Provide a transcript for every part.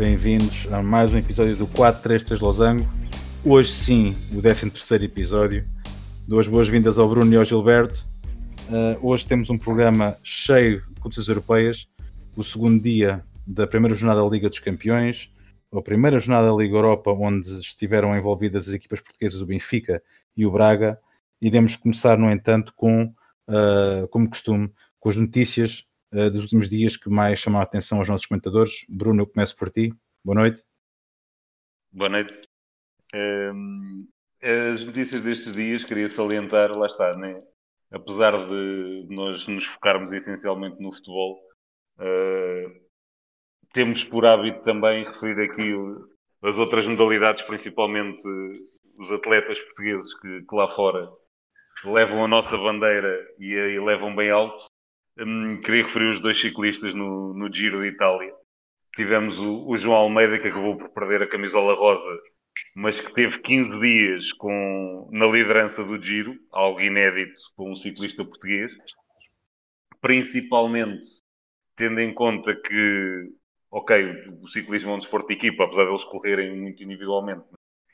Bem-vindos a mais um episódio do 433 Losango. Hoje sim, o 13 episódio. Duas boas-vindas ao Bruno e ao Gilberto. Uh, hoje temos um programa cheio de competições europeias. O segundo dia da primeira jornada da Liga dos Campeões, a primeira jornada da Liga Europa, onde estiveram envolvidas as equipas portuguesas, o Benfica e o Braga. Iremos começar, no entanto, com, uh, como costume, com as notícias uh, dos últimos dias que mais chamam a atenção aos nossos comentadores. Bruno, eu começo por ti. Boa noite. Boa noite. Um, as notícias destes dias, queria salientar, lá está, né? apesar de nós nos focarmos essencialmente no futebol, uh, temos por hábito também referir aqui as outras modalidades, principalmente os atletas portugueses que, que lá fora levam a nossa bandeira e a levam bem alto. Hum, queria referir os dois ciclistas no, no Giro de Itália. Tivemos o, o, João Almeida, que acabou por perder a camisola rosa, mas que teve 15 dias com, na liderança do Giro, algo inédito para um ciclista português. Principalmente tendo em conta que, ok, o ciclismo é um desporto de equipa, apesar de eles correrem muito individualmente,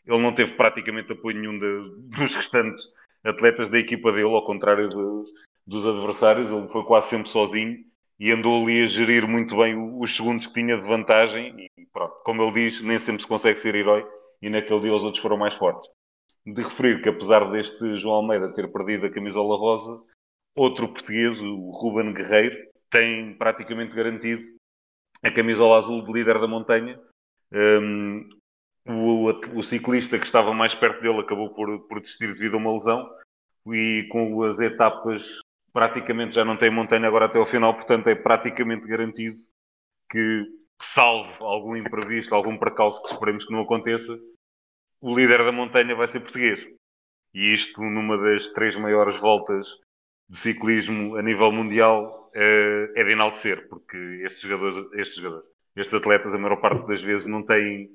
ele não teve praticamente apoio nenhum de, dos restantes atletas da equipa dele, ao contrário de, dos adversários, ele foi quase sempre sozinho e andou ali a gerir muito bem os segundos que tinha de vantagem e pronto, como ele diz, nem sempre se consegue ser herói e naquele dia os outros foram mais fortes. De referir que apesar deste João Almeida ter perdido a camisola rosa, outro português, o Ruben Guerreiro, tem praticamente garantido a camisola azul de líder da montanha. Um, o, o, ciclista que estava mais perto dele acabou por, por desistir devido a uma lesão e com as etapas praticamente já não tem montanha agora até ao final, portanto é praticamente garantido que, salvo algum imprevisto, algum percalço que esperemos que não aconteça, o líder da montanha vai ser português. E isto numa das três maiores voltas de ciclismo a nível mundial é, é de enaltecer, porque estes jogadores, estes jogadores, estes atletas, a maior parte das vezes não têm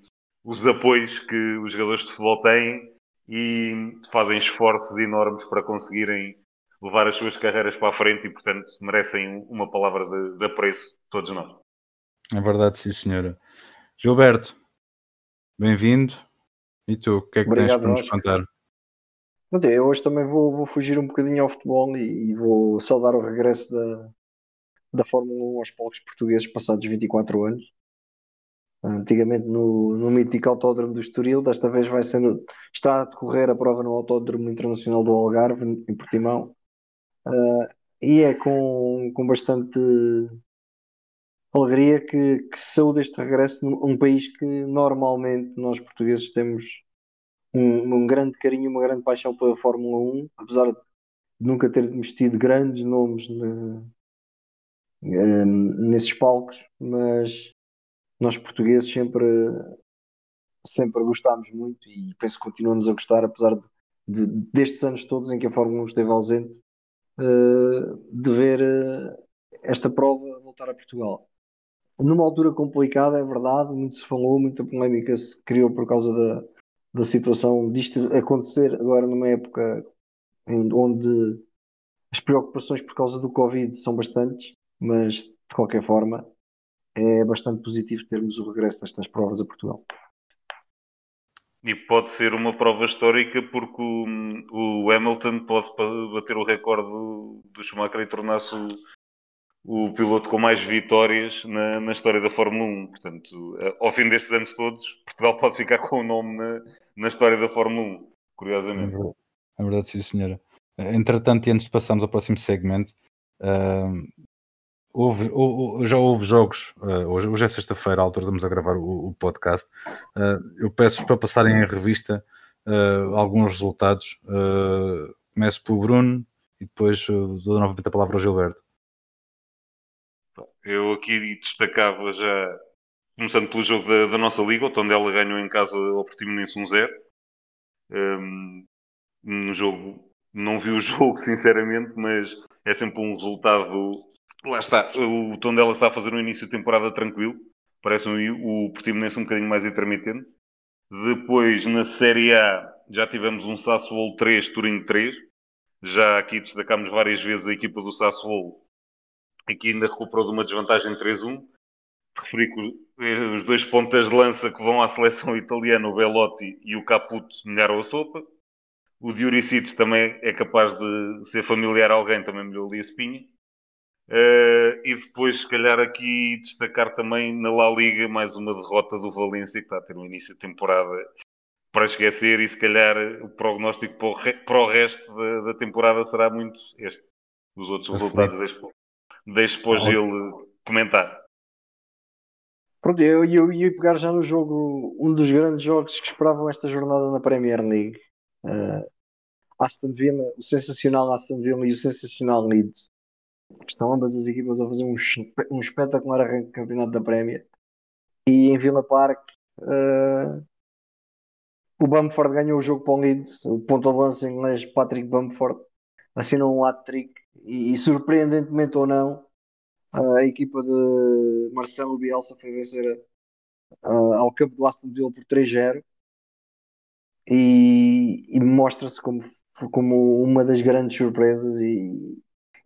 os apoios que os jogadores de futebol têm e fazem esforços enormes para conseguirem levar as suas carreiras para a frente e, portanto, merecem uma palavra de, de apreço, todos nós. É verdade, sim, senhora. Gilberto, bem-vindo. E tu, o que é que Obrigado, tens para nos contar? Eu hoje também vou, vou, fugir um bocadinho ao futebol e, e, vou saudar o regresso da, da Fórmula 1 aos palcos portugueses passados 24 anos. Antigamente no, no mítico Autódromo do Estoril, desta vez vai ser no, está a decorrer a prova no Autódromo Internacional do Algarve, em Portimão. Uh, e é com, com bastante alegria que, que saúde este regresso num um país que normalmente nós portugueses temos um, um, grande carinho, uma grande paixão pela Fórmula 1, apesar de nunca ter investido grandes nomes na, um, nesses palcos, mas nós portugueses sempre, sempre gostámos muito e penso que continuamos a gostar, apesar de, de destes anos todos em que a Fórmula 1 esteve ausente, de ver uh, esta prova voltar a Portugal. Numa altura complicada, é verdade, muito se falou, muita polémica se criou por causa da, da situação disto acontecer agora numa época onde as preocupações por causa do Covid são bastantes, mas de qualquer forma é bastante positivo termos o regresso destas provas a Portugal. E pode ser uma prova histórica porque o, o Hamilton pode bater o recorde do, Schumacher e tornar-se o, o, piloto com mais vitórias na, na, história da Fórmula 1. Portanto, eh, ao fim destes anos todos, Portugal pode ficar com o nome na, na história da Fórmula 1, curiosamente. É verdade, é verdade sim, senhora. Entretanto, e antes de passarmos ao próximo segmento, uh, Houve, houve, já houve jogos, uh, hoje, hoje, é sexta-feira, à altura estamos a gravar o, o podcast. Uh, eu peço para passarem em revista uh, alguns resultados. começo pelo Bruno e depois dou novamente a palavra ao Gilberto. Eu aqui destacava já, começando pelo jogo da, da nossa liga, o Tondela ganhou em casa ao Portimonense 1-0. Um, um jogo, não vi o jogo sinceramente, mas é sempre um resultado lá está, o Tondela está a fazer um início de temporada tranquilo, parece um, o Portimonense um bocadinho mais intermitente. Depois, na Série A, já tivemos um Sassuolo 3, Turim 3. Já aqui destacámos várias vezes a equipa do Sassuolo, que ainda recuperou de uma desvantagem 3-1. Referi que os dois pontas de lança que vão à seleção italiana, o Belotti e o Caputo, melhoram a sopa. O Dioricic também é capaz de ser familiar a alguém, também melhorou ali a espinha. Uh, e depois, se calhar, aqui destacar também na La Liga mais uma derrota do Valência, que está a ter um início de temporada para esquecer, e se calhar o prognóstico para o, re para o resto da, da, temporada será muito este. Os outros é resultados deixo, deixo para o Gil comentar. Pronto, eu, eu ia pegar já no jogo, um dos grandes jogos que esperavam esta jornada na Premier League. Uh, Aston Villa, o sensacional Aston Villa e o sensacional Leeds. Estão ambas as equipas a fazer um, um espetacular arranque de campeonato da Premier. E em Villa Park, uh, o Bamford ganhou o jogo para o Leeds. O ponto de lança inglês, Patrick Bamford, assinou um hat-trick. E, e, surpreendentemente ou não, a equipa de Marcelo Bielsa foi vencer uh, ao campo do Aston Villa por 3-0 e, e mostra-se como, como uma das grandes surpresas e,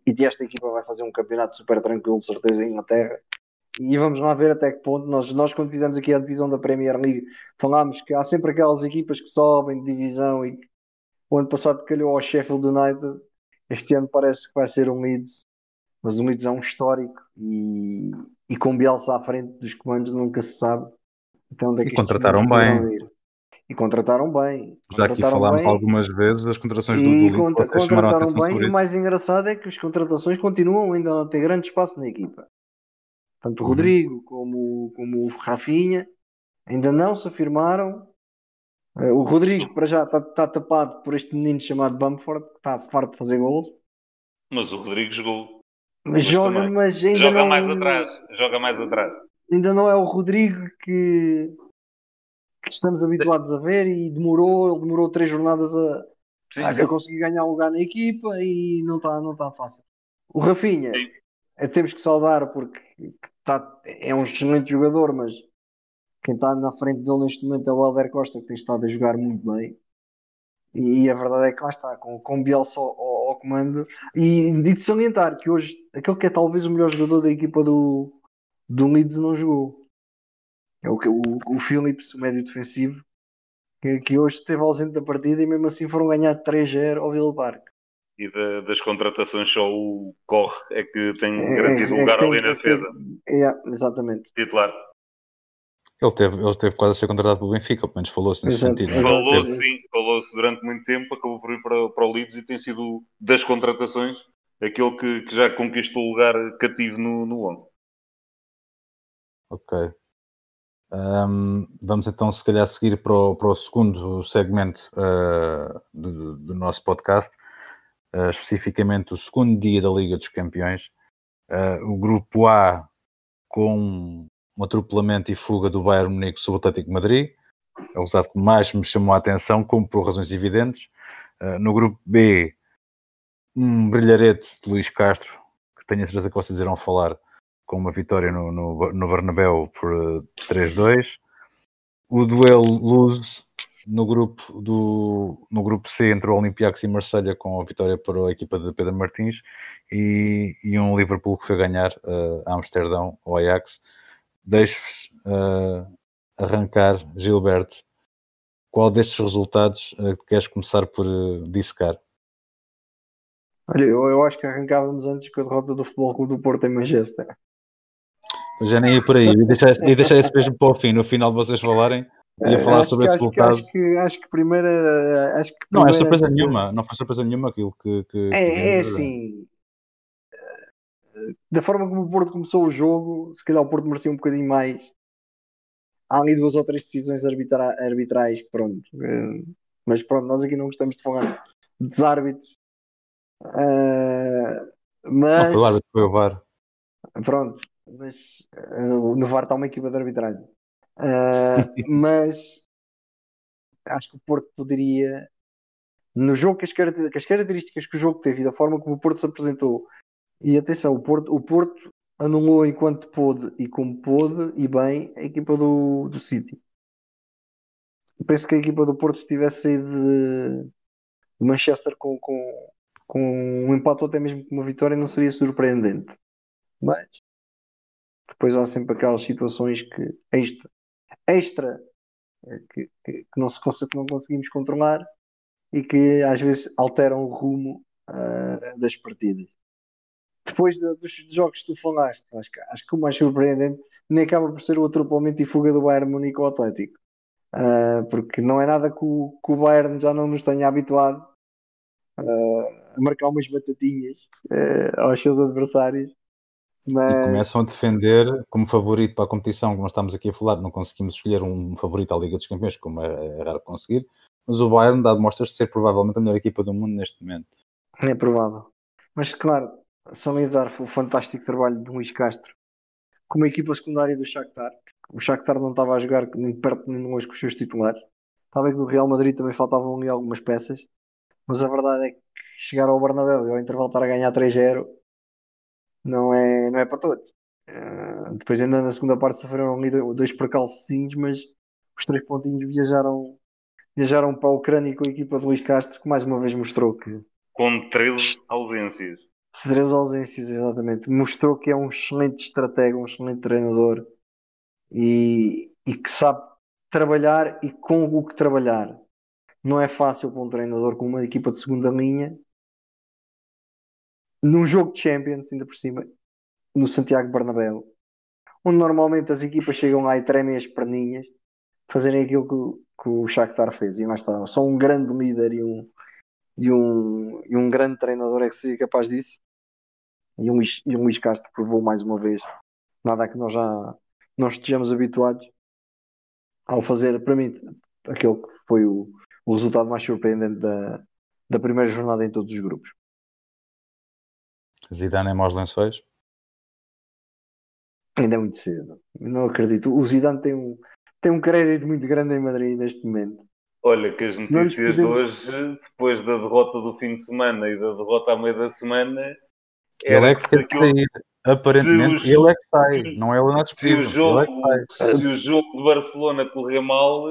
e esta equipa vai fazer um campeonato super tranquilo, de certeza, em Inglaterra. E vamos lá ver até que ponto. Nós, nós quando fizemos aqui a divisão da Premier League, falámos que há sempre aquelas equipas que sobem de divisão e o ano passado calhou ao Sheffield United. Este ano parece que vai ser um Leeds, mas o Leeds é um histórico e, e com Bielsa à frente dos comandos nunca se sabe. Então, é e contrataram bem. E contrataram bem. Já aqui falámos bem. algumas vezes das contratações do Leeds. Contra, contrataram bem e o mais engraçado é que as contratações continuam ainda a ter grande espaço na equipa. Tanto o uhum. Rodrigo como, como o Rafinha ainda não se afirmaram. Eh, o Rodrigo, para já, está, está tapado por este menino chamado Bamford, que está farto de fazer gols. Mas o Rodrigo jogou mas joga, também. mas ainda joga não... mais atrás. Joga mais atrás. Ainda não é o Rodrigo que, que estamos habituados a ver e demorou, ele demorou três jornadas a, sim, a, conseguir ganhar um lugar na equipa e não está não tá fácil. O Rafinha, é, temos que saudar porque tá, é um excelente jogador, mas quem está na frente dele neste momento é o Helder Costa, que tem estado a jogar muito bem. E a verdade é que lá está, com, com Bielsa ao, ao comando. E, e de salientar que hoje, aquele que é talvez o melhor jogador da equipa do, do Leeds não jogou. É o, o, o Phillips, o médio defensivo, que, que, hoje esteve ausente da partida e mesmo assim foram ganhar 3-0 ao Vila Park. E de, das contratações só o Corre é que tem é, garantido é, lugar é ali na defesa. É, exatamente. Titular. Ele teve, ele teve quase a ser contratado pelo Benfica, pelo menos falou-se nesse Exato. sentido. Falou-se, sim, falou-se durante muito tempo, acabou por ir para, para o Leeds e tem sido das contratações aquele que, que já conquistou o lugar cativo no, no 11. Ok. Um, vamos então, se calhar, seguir para o, para o segundo segmento uh, do, do, nosso podcast, uh, especificamente o segundo dia da Liga dos Campeões. Uh, o grupo A com um atropelamento e fuga do Bayern Munique sobre o Atlético de Madrid, é o resultado que mais me chamou a atenção, como por razões evidentes. No grupo B, um brilharete de Luís Castro, que tenho a certeza que vocês irão falar, com uma vitória no, no, no Bernabéu por uh, ah, 3-2. O duelo Luz no grupo, do, no grupo C entre o Olympiacos e Marselha com a vitória para a equipa de Pedro Martins e, e um Liverpool que foi ganhar uh, a Amsterdão, o Ajax, deixo-vos uh, arrancar, Gilberto. Qual destes resultados uh, queres começar por uh, dissecar? Olha, eu, eu, acho que arrancávamos antes com a derrota do Futebol Clube do Porto em Manchester. Já nem ia por aí, ia deixar, ia deixar esse mesmo para o fim, no final de vocês falarem, ia falar acho sobre esse resultado. Acho que, acho que primeiro. Acho que não é surpresa nenhuma, não foi surpresa nenhuma aquilo que. que é, que é assim, da forma como o Porto começou o jogo, se calhar o Porto merecia um bocadinho mais. Há ali duas ou três decisões arbitra arbitrais, pronto. Uh, mas pronto, nós aqui não gostamos de falar dos árbitros. Uh, mas... Não foi o árbitro, foi o VAR. Pronto, mas uh, no VAR está uma equipa de arbitragem. mas acho que o Porto poderia no jogo que as, que as, características que o jogo teve e da forma como o Porto se apresentou e atenção, o Porto, o Porto anulou enquanto pôde e como pôde e bem a equipa do, do City. Eu penso que a equipa do Porto se tivesse saído de, de Manchester com, com, com um empate ou até mesmo com uma vitória não seria surpreendente. Mas depois há sempre aquelas situações que extra, extra que, que, que não, se, que não conseguimos controlar e que às vezes alteram o rumo uh, das partidas. Depois de, dos jogos que tu falaste, acho que, acho que o mais surpreendente nem acaba por ser o atropelamento e fuga do Bayern Munique ao Atlético. Uh, porque não é nada que o, que o, Bayern já não nos tenha habituado uh, a marcar umas batatinhas aos seus adversários. Mas... E começam a defender como favorito para a competição, como nós estamos aqui a falar, não conseguimos escolher um favorito à Liga dos Campeões, como é, é raro conseguir, mas o Bayern dá mostras de ser provavelmente a melhor equipa do mundo neste momento. É provável. Mas claro, salientar o fantástico trabalho de Luís Castro como equipa secundária do Shakhtar. O Shakhtar não estava a jogar nem perto nem longe com os seus titulares. Estava que no Real Madrid também faltavam ali algumas peças, mas a verdade é que chegar ao Bernabéu e ao intervalo estar a ganhar 3-0 não é, não é para todos. Uh, depois ainda na segunda parte sofreram ali dois percalcinhos, mas os três pontinhos viajaram viajaram para a Ucrânia com a equipa de Luís Castro, que mais uma vez mostrou que. Com 13 ausências. 13 ausências, exatamente. Mostrou que é um excelente estratega, um excelente treinador e, e que sabe trabalhar e com o que trabalhar. Não é fácil para um treinador com uma equipa de segunda linha num jogo de Champions, ainda por cima, no Santiago Bernabéu, onde normalmente as equipas chegam lá e tremem as perninhas, fazerem aquilo que, que o Shakhtar fez. E lá está, só um grande líder e um, e um, e um grande treinador é que seria capaz disso. E um, e um Luís Castro provou mais uma vez nada que nós já não estejamos habituados ao fazer, para mim, aquele que foi o, o resultado mais surpreendente da, da primeira jornada em todos os grupos. Zidane em maus lençóis? Ainda é muito cedo. Não acredito. O Zidane tem um, tem um crédito muito grande em Madrid neste momento. Olha, que as notícias podemos... de hoje, depois da derrota do fim de semana e da derrota à meio da semana, ele é que tem que sair. Aparentemente, ele é que sai, não é ele na despedida. Se o jogo, é se o jogo de Barcelona correr mal.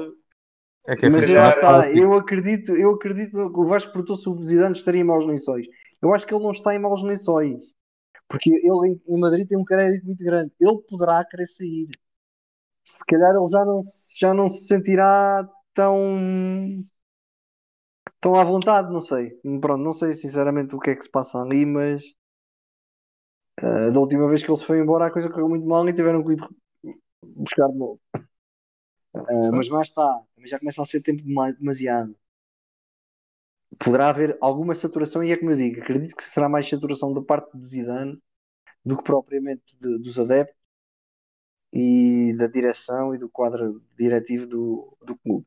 É que é mas já está, eu acredito, eu acredito que o Vasco perguntou-se o Zidane estaria em maus lençóis. Eu acho que ele não está em maus lençóis. Porque ele em Madrid tem um crédito muito grande. Ele poderá querer sair se calhar ele já não, já não se sentirá tão tão à vontade, não sei. Pronto, não sei sinceramente o que é que se passa ali, mas uh, da última vez que ele se foi embora a coisa correu muito mal e tiveram que ir buscar de novo. Uh, mas lá está, já começa a ser tempo demasiado. Poderá haver alguma saturação, e é como eu digo, acredito que será mais saturação da parte de Zidane do que propriamente de, dos adeptos e da direção e do quadro diretivo do, do clube.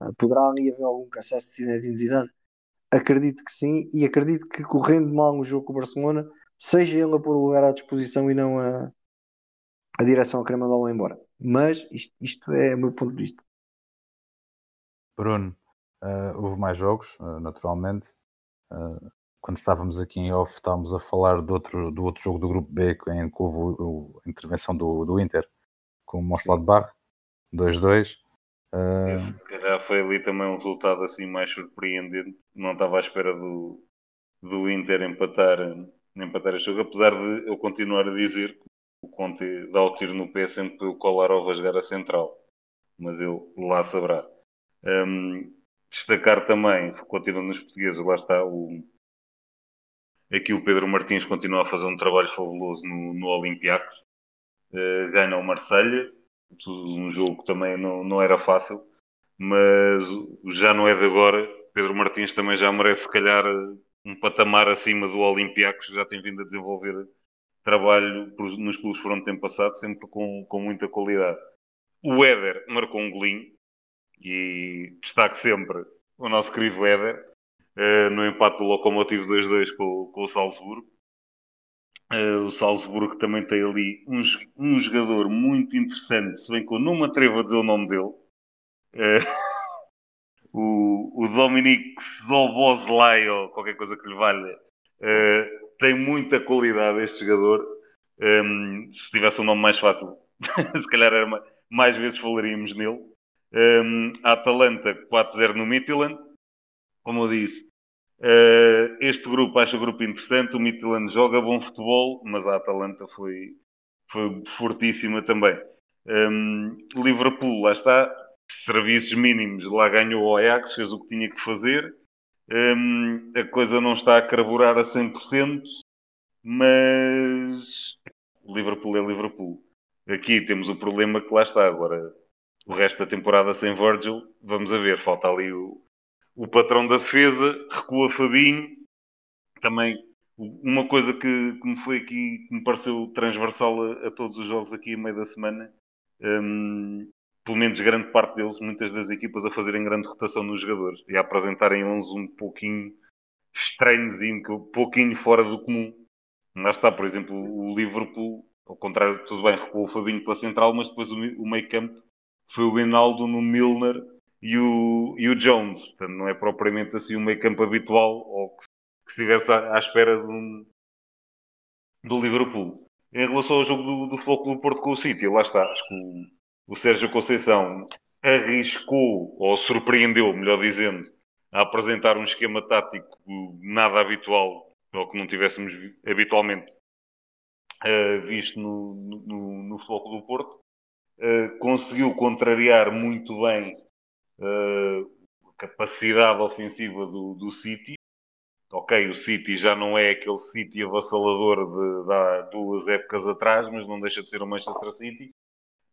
Ah, poderá ali haver algum cansaço de identidade? Acredito que sim, e acredito que correndo mal no jogo com o Barcelona, seja ele a pôr o lugar à disposição e não a, a direção a querer mandá-lo embora. Mas isto, isto, é o meu ponto de vista. Bruno, uh, houve mais jogos, uh, naturalmente. Uh, quando estávamos aqui em off, estávamos a falar do outro, do outro jogo do grupo B, em que houve a intervenção do, do Inter com o Mönchengladbach, 2-2. Uh... Esse, calhar foi ali também um resultado assim mais surpreendente. Não estava à espera do, do Inter empatar, empatar este jogo, apesar de eu continuar a dizer que o Conte dá o tiro no pé sempre o Kolarov a jogar a central. Mas ele lá saberá. Um, destacar também, continuando nos portugueses, lá está o, aqui o Pedro Martins continua a fazer um trabalho fabuloso no, no Olympiacos uh, ganha o Marselha, um jogo que também não, não era fácil, mas já não é de agora. Pedro Martins também já merece, se calhar, um patamar acima do Olympiacos, já tem vindo a desenvolver trabalho nos clubes por onde tem passado, sempre com, com muita qualidade. O Éder marcou um golinho e destaque sempre o nosso querido Éder uh, no empate do Locomotivo 2-2 com, com o Salzburgo. Uh, o Salzburgo também tem ali um, um, jogador muito interessante, se bem que eu não me atrevo a dizer o nome dele. Uh, o, o Dominic Zoboslai, ou qualquer coisa que lhe valha, tem muita qualidade este jogador. Um, se tivesse um nome mais fácil, se calhar era mais, mais vezes falaríamos nele. Um, a Atalanta 4-0 no Midtjylland. Como eu disse, Uh, este grupo acho o grupo interessante. O Midtjylland joga bom futebol, mas a Atalanta foi, foi fortíssima também. Um, Liverpool, lá está, serviços mínimos, lá ganhou o Ajax, fez o que tinha que fazer. Um, a coisa não está a carburar a 100%, mas Liverpool é Liverpool. Aqui temos o problema que lá está agora. O resto da temporada sem Virgil, vamos a ver, falta ali o, o patrão da defesa, recua Fabinho. Também uma coisa que, que me foi aqui, que me pareceu transversal a, a todos os jogos aqui a meio da semana, um, pelo menos grande parte deles, muitas das equipas a fazerem grande rotação nos jogadores e a apresentarem 11 um pouquinho estranhos e um pouquinho fora do comum. Lá está, por exemplo, o Liverpool, ao contrário, tudo bem, recuou o Fabinho para a central, mas depois o, meio campo foi o Benaldo no Milner e o, e o Jones. Portanto, não é propriamente assim o meio campo habitual ou que, que estivesse à, à espera de um, do Liverpool. Em relação ao jogo do, do Futebol do Porto com o City, lá está, acho que o, o Sérgio Conceição arriscou, ou surpreendeu, melhor dizendo, a apresentar um esquema tático nada habitual, ou que não tivéssemos habitualmente uh, visto no, no, no Futebol do Porto. Uh, conseguiu contrariar muito bem uh, a capacidade ofensiva do, do City. Ok, o City já não é aquele City avassalador de, de há duas épocas atrás, mas não deixa de ser o Manchester City.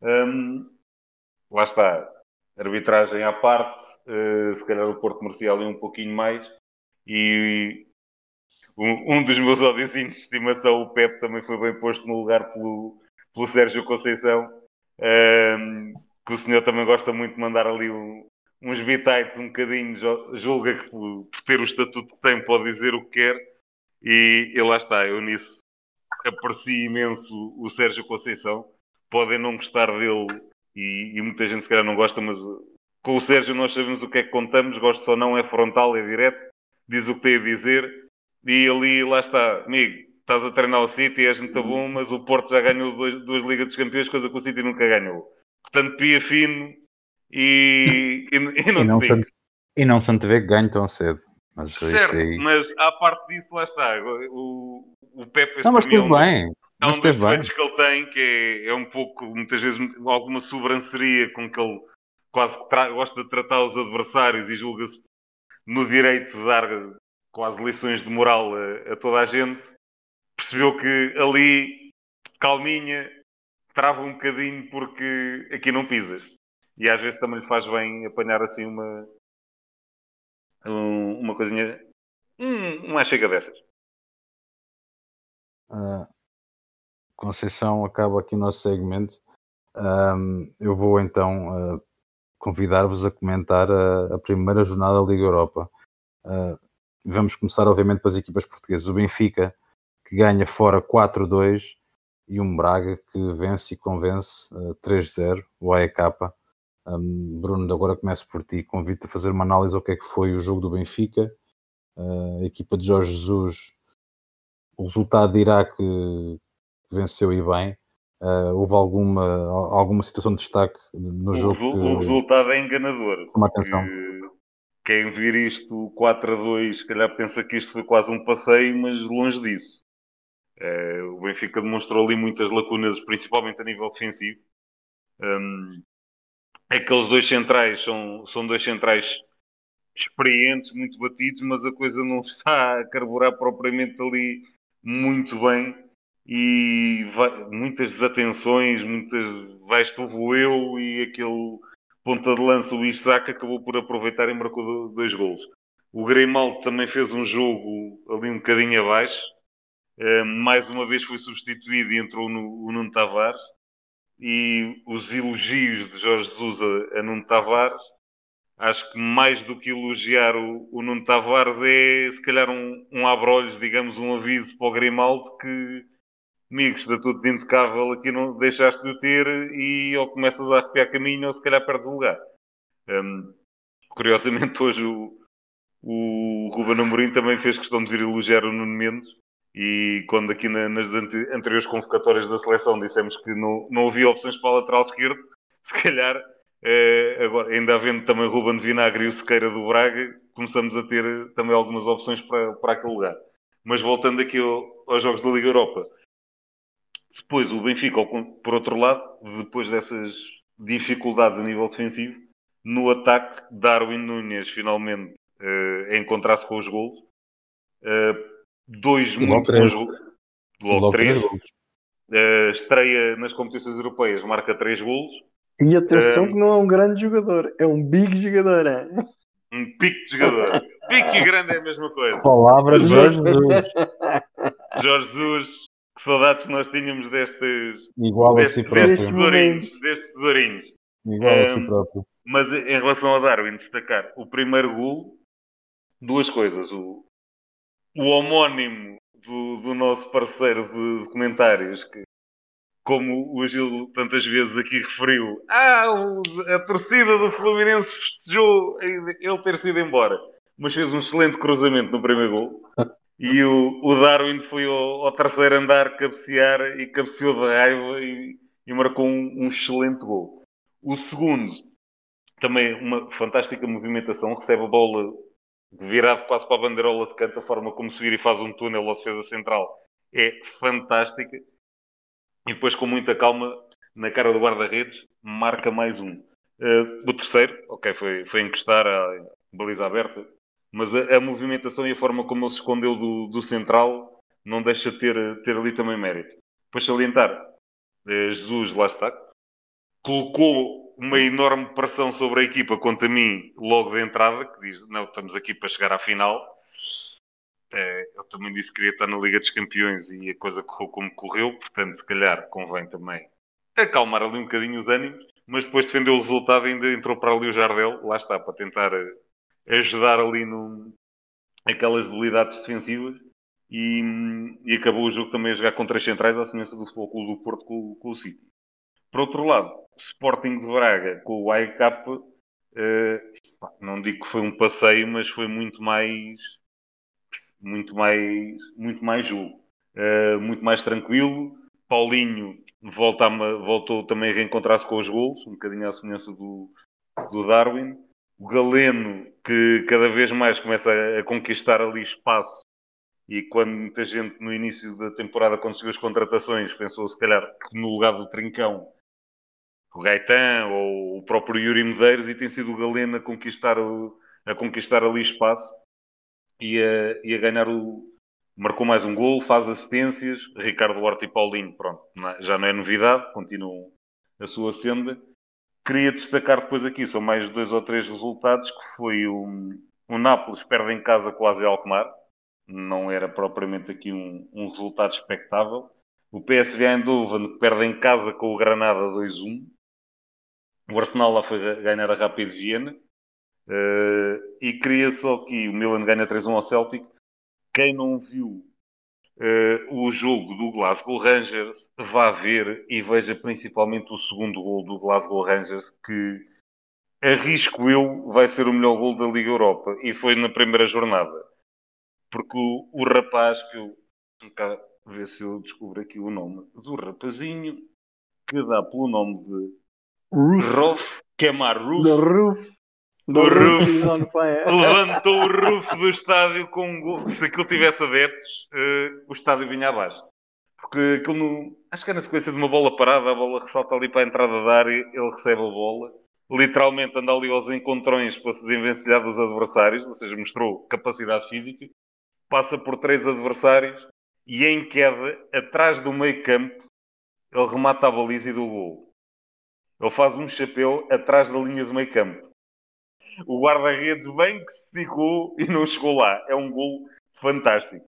Um, lá está, arbitragem à parte, uh, se calhar o Porto merecia ali um pouquinho mais. E um, um dos meus ódios de estimação, o Pep, também foi bem posto no lugar pelo, pelo Sérgio Conceição. Que o senhor também gosta muito de mandar ali um, uns bitites um bocadinho, julga que por, ter o estatuto que tem pode dizer o que quer. E, e lá está, eu nisso aprecio imenso o Sérgio Conceição. Podem não gostar dele e, e, muita gente se calhar não gosta, mas com o Sérgio nós sabemos o que é que contamos, gosto ou não, é frontal, é direto, diz o que tem a dizer. E ali lá está, amigo, estás a treinar o City, és muito bom, mas o Porto já ganhou dois, duas Ligas dos Campeões, coisa que o City nunca ganhou. Portanto, pia fino e, e, e não, e não, se, e não se antevê que ganhe tão cedo. Mas, certo, aí... mas à parte disso, lá está. O, o Pepe não, mas tudo bem. É um dos defeitos que ele tem, que é, é, um pouco, muitas vezes, alguma sobranceria com que ele quase gosta de tratar os adversários e julga-se no direito de dar quase lições de moral a, a, toda a gente. Percebeu que ali, calminha, trava um bocadinho porque aqui não pisas. E às vezes também lhe faz bem apanhar assim uma, um, uma coisinha, hum, uma chega dessas. Uh, Conceição acaba aqui o nosso segmento. Um, eu vou então uh, convidar-vos a comentar a, a, primeira jornada da Liga Europa. Uh, vamos começar, obviamente, pelas equipas portuguesas. O Benfica, que ganha fora 4-2, e um Braga que vence e convence uh, 3-0, o AEK. Um, Bruno, agora começo por ti. Convido-te a fazer uma análise ao que é que foi o jogo do Benfica. Uh, a equipa de Jorge Jesus, o resultado dirá que venceu e bem. Uh, houve alguma, alguma situação de destaque no o jogo? que... O resultado é enganador. Toma atenção. Quem vir isto 4 a 2, se calhar pensa que isto foi quase um passeio, mas longe disso. Uh, o Benfica demonstrou ali muitas lacunas, principalmente a nível defensivo. Um, aqueles dois centrais são, são dois centrais experientes, muito batidos, mas a coisa não está a carburar propriamente ali muito bem e vai, muitas desatenções, muitas vais tu vou eu e aquele ponta de lança o Isaac acabou por aproveitar e marcou dois gols. O Grimaldo também fez um jogo ali um bocadinho abaixo. Uh, mais uma vez foi substituído e entrou no, o Nuno Tavares. E os elogios de Jorge Jesus a, a Nuno Tavares, acho que mais do que elogiar o, o Nuno Tavares é se calhar um, um abrolhos, digamos, um aviso para o Grimaldo que amigos, está tudo de impecável, aqui não deixaste de o ter e ou começas a arrepiar caminho ou se calhar perdes o lugar. Um, curiosamente, hoje o, o Ruben Amorim também fez questão de ir elogiar o Nuno Mendes e quando aqui na, nas anteriores convocatórias da seleção dissemos que não, não havia opções para a lateral esquerdo, se calhar, eh, agora, ainda havendo também Ruben Vinagre e o Sequeira do Braga, começamos a ter também algumas opções para, para aquele lugar. Mas voltando aqui ao, aos jogos da Liga Europa, Depois o Benfica, por outro lado, depois dessas dificuldades a nível defensivo, no ataque, Darwin Nunes finalmente uh, encontrar-se com os gols. Uh, dois logo muito três. bons gols. Logo Logo três. três. Uh, estreia nas competições europeias, marca três golos. E atenção Um, que não é um grande jogador, é um big jogador. é? Um pique de jogador. pique e grande é a mesma coisa. Palavra de Jorge Jesus. Jorge Jesus, que saudades que nós tínhamos destes, Igual a si destes, próprio. destes tesourinhos. Destes tesourinhos. Igual a si próprio. Mas em relação a Darwin, destacar o primeiro gol, duas coisas. O, o homónimo do, do nosso parceiro de, de comentários, que, como o Gil tantas vezes aqui referiu, ah, a torcida do Fluminense festejou ele ter sido embora, mas fez um excelente cruzamento no primeiro gol. E o, o Darwin foi ao, ao terceiro andar cabecear e cabeceou de raiva e, e marcou um, um excelente gol. O segundo, também uma fantástica movimentação, recebe a bola virado quase para a bandeirola de canto, a forma como se vira e faz um túnel à defesa central é fantástica. E depois, com muita calma, na cara do guarda-redes, marca mais um. Eh, o terceiro, ok, foi, foi encostar a baliza aberta, mas a, a movimentação e a forma como ele se escondeu do, do central não deixa de ter, ter ali também mérito. Depois salientar, eh, Jesus lá está, colocou uma enorme pressão sobre a equipa quanto a mim logo de entrada, que diz, não, estamos aqui para chegar à final. Eh, eu também disse que queria estar na Liga dos Campeões e a coisa correu como correu, portanto, se calhar convém também acalmar ali um bocadinho os ânimos, mas depois defendeu o resultado e ainda entrou para ali o Jardel, lá está, para tentar eh, ajudar ali no, aquelas debilidades defensivas e, e acabou o jogo também a jogar com três centrais, à semelhança do Futebol Clube do Porto com, com o City. Por outro lado, Sporting de Braga com o AEK, eh, não digo que foi um passeio, mas foi muito mais muito mais muito mais jogo, Eh, muito mais tranquilo. Paulinho volta voltou também a reencontrar-se com os gols, um bocadinho à semelhança do, do Darwin. O Galeno, que cada vez mais começa a, conquistar ali espaço e quando muita gente no início da temporada, chegou as contratações, pensou se calhar que no lugar do Trincão o Gaetan ou o próprio Yuri Medeiros e tem sido o Galeno a conquistar, a conquistar ali espaço e a, e a ganhar o. Marcou mais um gol, faz assistências. Ricardo Horta e Paulinho, pronto, não- já não é novidade, continuam a sua senda. Queria destacar depois aqui, são mais dois ou três resultados, que foi o, o Nápoles perde em casa AZ Alkmaar, não era propriamente aqui um, um resultado expectável. O PSV Eindhoven perde em casa com o Granada 2-1. O Arsenal lá foi ganhar a Rapid Viena. Eh, e queria só que o Milan ganha 3-1 ao Celtic. Quem não viu eh, o jogo do Glasgow Rangers, vá ver e veja principalmente o segundo gol do Glasgow Rangers, que arrisco eu vai ser o melhor gol da Liga Europa. E foi na primeira jornada. Porque o, o rapaz que eu. Cá ver se eu descubro aqui o nome do rapazinho que dá pelo nome de Roof. Rolf Kemar Roof. The roof. The O roof roof. is on fire. levantou o roof do estádio com um gol. Se aquilo tivesse adeptos, eh, o estádio vinha abaixo. Porque aquilo não... Acho que é na sequência de uma bola parada, a bola ressalta ali para a entrada da área, ele recebe a bola. Literalmente anda ali aos encontrões para se desenvencilhar dos adversários, ou seja, mostrou capacidade física. Passa por três adversários e em queda, atrás do meio campo, ele remata a baliza e do gol. Ele faz um chapéu atrás da linha do meio campo. O guarda-redes bem que se ficou e não chegou lá. É um gol fantástico.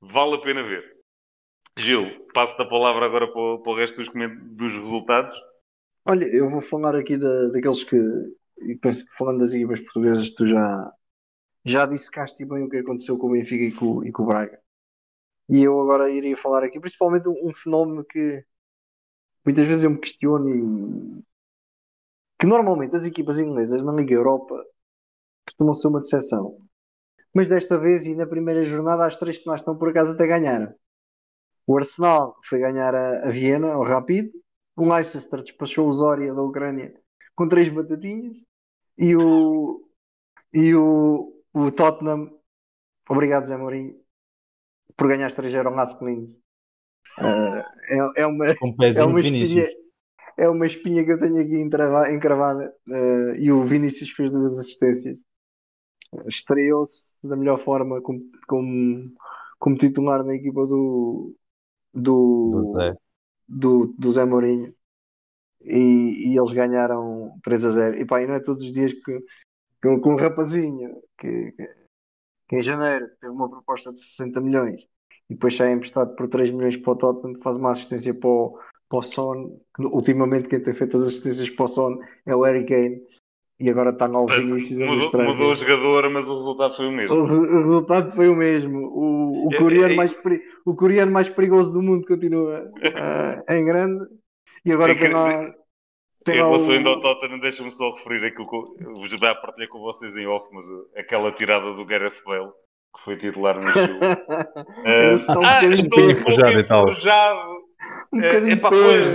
Vale a pena ver. Gil, passo-te a palavra agora para o, para o resto dos, dos resultados. Olha, eu vou falar aqui da, daqueles que, e penso que falando das equipas portuguesas, tu já, já dissecaste bem o que aconteceu com o Benfica e com, e com o Braga. E eu agora iria falar aqui, principalmente um, um fenómeno que muitas vezes eu me questiono e que normalmente as equipas inglesas na Liga Europa costumam ser uma decepção. Mas desta vez, e na primeira jornada, as três que lá estão por acaso até ganharam. O Arsenal foi ganhar a, a Viena, ao Rapid. O Leicester despachou o Zória da Ucrânia com três batatinhas. E o, e o, o Tottenham, obrigado Zé Mourinho, por ganhar 3-0 ao Lask Linz. Uh, é, é, uma, um é uma espinha. É uma espinha que eu tenho aqui encravada. uh, e o Vinícius fez duas assistências. Estreou-se da melhor forma como, como, como titular na equipa do, do, Do Zé. do, do Zé Mourinho. E, e eles ganharam 3 a 0. E pá, e não é todos os dias que, que, que um rapazinho que, que, que em janeiro teve uma proposta de 60 milhões e depois sai emprestado por 3 milhões para o Tottenham, faz uma assistência para o, para o Son. que Ultimamente, quem tem feito as assistências para o Son é o Harry Kane. E agora está no Vinícius a Mudou, mudou o jogador, mas o resultado foi o mesmo. o, o resultado foi o mesmo. O, o, É, coreano, é- mais peri- o coreano mais perigoso do mundo continua ah, em grande. E agora Em tem que- lá. Tem Em relação ainda ao Tottenham, deixa-me só referir aquilo que eu eu já partilhei com vocês em off, mas uh, aquela tirada do Gareth Bale, que foi titular no jogo. Está um ah, bocadinho estou um e enferrujado. Um É, bocadinho epá, perro. pois,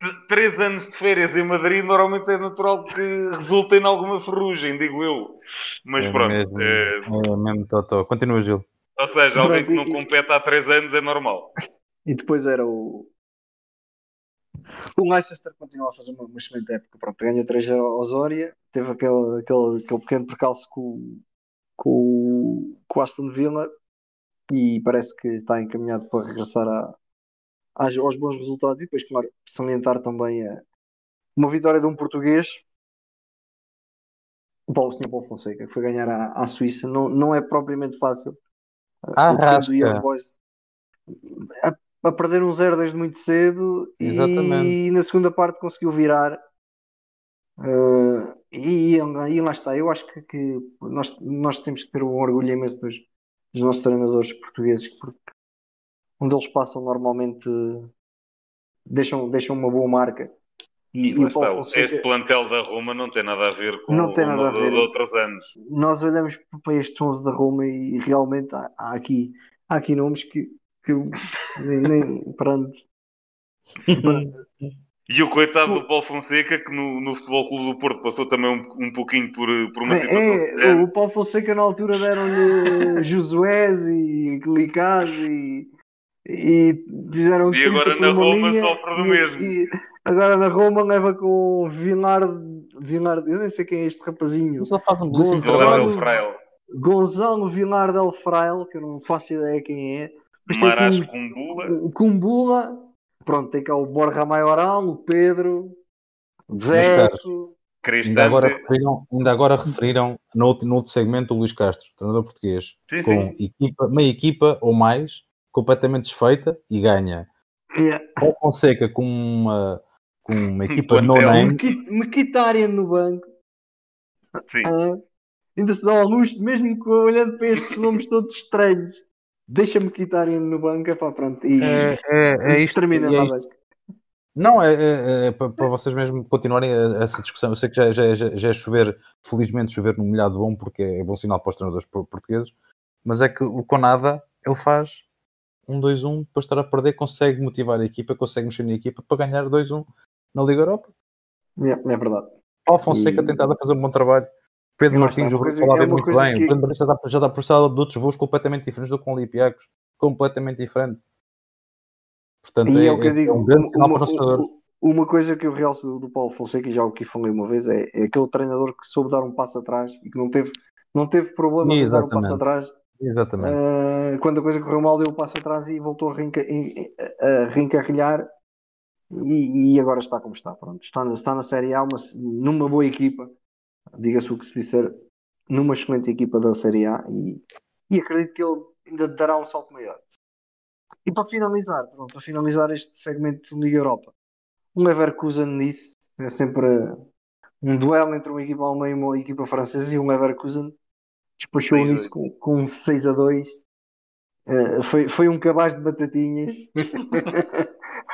t- três anos de férias em Madrid, normalmente é natural que resultem em alguma ferrugem, digo eu. Mas É pronto, mesmo, eh, é mesmo Totó. Continua, Gil. ou seja, alguém que não Pronto, e- compete há três anos é normal. E depois era o. O Leicester continua a fazer uma, uma excelente época. Pronto, ganhou 3 ao Osória, teve aquele, aquele, aquele pequeno percalço com, com, com o Aston Villa e parece que está encaminhado para regressar a, às- aos bons resultados. E depois, claro, salientar também a, uma vitória de um português, o Paulo, o Sr. Paulo Fonseca, que foi ganhar à, à Suíça. Não, não é propriamente fácil. O Young Arrasca. Boys a, a perder um 0 desde muito cedo Exatamente. e na segunda parte conseguiu virar. Uh, e, e lá está. Eu acho que, que nós, nós temos que ter um orgulho imenso dos, dos nossos treinadores portugueses, porque onde eles passam normalmente deixam, deixam uma boa marca. E, E e o está, Fonseca, este plantel da Roma não tem nada a ver com Não o tem nada a ver. de outros anos. nós olhamos para estes 11 da Roma e realmente há, há aqui, há aqui nomes que, que eu nem, nem pronto. E o coitado do Paulo Fonseca, que no, no Futebol Clube do Porto passou também um, um pouquinho por, por uma situação É, o Paulo Fonseca na altura deram-lhe Josués e Licaz e, e fizeram E agora 30 por na Roma linha, sofre do e- mesmo. e agora na Roma leva com Vilar, Vilar, eu nem sei quem é este rapazinho, Só faz um Frail, Gonzalo Vilar del Frail, que eu não faço ideia quem é, mas tem Maras com- Cumbula, o Cumbula, pronto, tem cá o Borja Maioral, o Pedro, o Zeco, Ainda agora, referiram, ainda agora referiram no, outro, no outro segmento o Luís Castro, treinador português, Sim, com sim. equipa, meia equipa ou mais, completamente desfeita e ganha. Yeah. Paulo Fonseca com uma, com uma equipa no name, Mkhitaryan no banco. sim. Ah, ainda se dá ao luxo, mesmo que olhando para estes nomes todos estranhos, deixa-me Mkhitaryan no banco, epá, pronto, e é, é, é isto. termina é lá. Não, é, é- é para, para vocês mesmo continuarem essa discussão. Eu sei que já, já, já, é chover, felizmente chover no molhado bom, porque é bom sinal para os treinadores por- portugueses, mas é que o Conada ele faz um 2-1, depois de estar a perder, consegue motivar a equipa, consegue mexer na equipa para ganhar 2-1 na Liga Europa. É, é verdade. Paulo Fonseca E- tem estado a fazer um bom trabalho. Pedro Martins, o Bruno falava é muito bem. que- O Pedro Martins já está, já está processar de outros voos completamente diferentes do que com o Olympiacos. Completamente diferente. Portanto, E é, é o que eu é- digo, é um grande sinal uma, para os treinadores. uma- coisa que eu realço do, Paulo Fonseca, e já o que falei uma vez, é, é aquele treinador que soube dar um passo atrás e que não teve, não teve problemas em dar um passo atrás. Exatamente. Ah, quando a coisa correu mal, deu um passo atrás e voltou a, reenca- a reencarrilhar. E, e agora está como está. Pronto. Está, na, está na Série A, uma- numa boa equipa, diga-se o que se disser, numa excelente equipa da Série A. E, e acredito que ele ainda dará um salto maior. E para finalizar, pronto, para finalizar este segmento de Liga Europa, um Leverkusen nisso é sempre um duelo entre uma equipa alemã e uma equipa francesa e um Leverkusen despachou 6-2. nisso com, com um 6 a 2 Eh, foi, foi um cabaz de batatinhas.